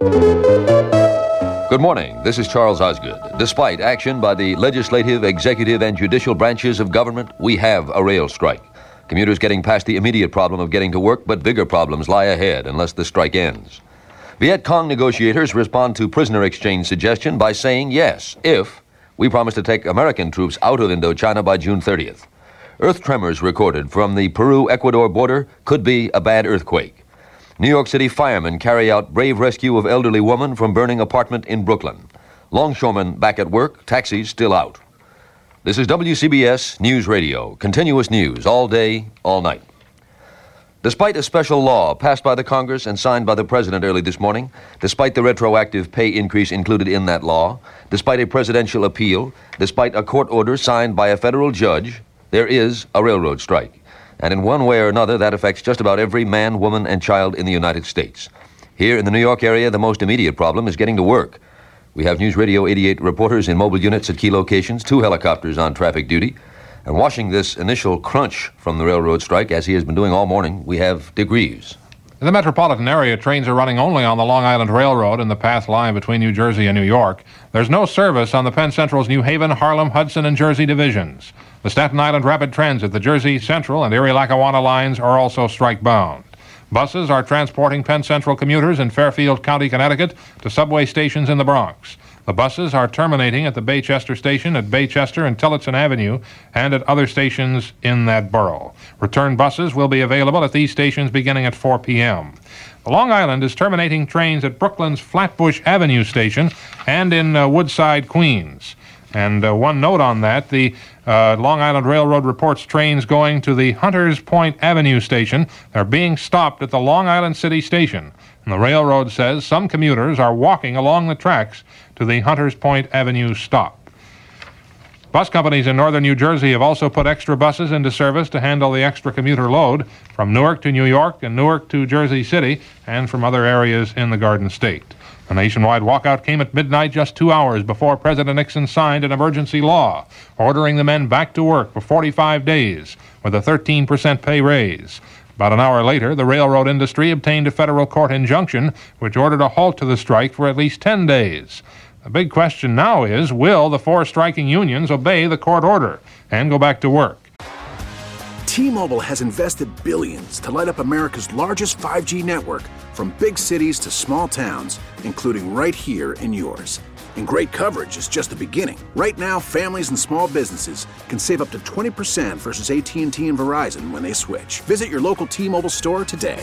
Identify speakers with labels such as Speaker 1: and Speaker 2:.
Speaker 1: Good morning. This is Charles Osgood. Despite action by the legislative, executive, and judicial branches of government, we have a rail strike. Commuters getting past the immediate problem of getting to work, but bigger problems lie ahead unless the strike ends. Viet Cong negotiators respond to prisoner exchange suggestion by saying yes, if we promise to take American troops out of Indochina by June 30th. Earth tremors recorded from the Peru Ecuador border could be a bad earthquake. New York City firemen carry out brave rescue of elderly woman from burning apartment in Brooklyn. Longshoremen back at work, taxis still out. This is WCBS News Radio, continuous news all day, all night. Despite a special law passed by the Congress and signed by the President early this morning, despite the retroactive pay increase included in that law, despite a presidential appeal, despite a court order signed by a federal judge, there is a railroad strike. And in one way or another, that affects just about every man, woman, and child in the United States. Here in the New York area, the most immediate problem is getting to work. We have News Radio 88 reporters in mobile units at key locations, two helicopters on traffic duty. And watching this initial crunch from the railroad strike, as he has been doing all morning, we have Dick Reeves.
Speaker 2: In the metropolitan area, trains are running only on the Long Island Railroad in the path line between New Jersey and New York. There's no service on the Penn Central's New Haven, Harlem, Hudson, and Jersey divisions. The Staten Island Rapid Transit, the Jersey Central, and Erie Lackawanna lines are also strike bound. Buses are transporting Penn Central commuters in Fairfield County, Connecticut to subway stations in the Bronx. The buses are terminating at the Baychester station at Baychester and Tillotson Avenue and at other stations in that borough. Return buses will be available at these stations beginning at 4 p.m. The Long Island is terminating trains at Brooklyn's Flatbush Avenue station and in uh, Woodside, Queens. And uh, one note on that the uh, Long Island Railroad reports trains going to the Hunters Point Avenue station are being stopped at the Long Island City station. And the railroad says some commuters are walking along the tracks to the Hunters Point Avenue stop. Bus companies in northern New Jersey have also put extra buses into service to handle the extra commuter load from Newark to New York and Newark to Jersey City and from other areas in the Garden State. A nationwide walkout came at midnight just two hours before President Nixon signed an emergency law ordering the men back to work for 45 days with a 13% pay raise. About an hour later, the railroad industry obtained a federal court injunction which ordered a halt to the strike for at least 10 days. The big question now is will the four striking unions obey the court order and go back to work?
Speaker 3: T Mobile has invested billions to light up America's largest 5G network from big cities to small towns, including right here in yours. And great coverage is just the beginning. Right now, families and small businesses can save up to 20% versus AT&T and Verizon when they switch. Visit your local T-Mobile store today.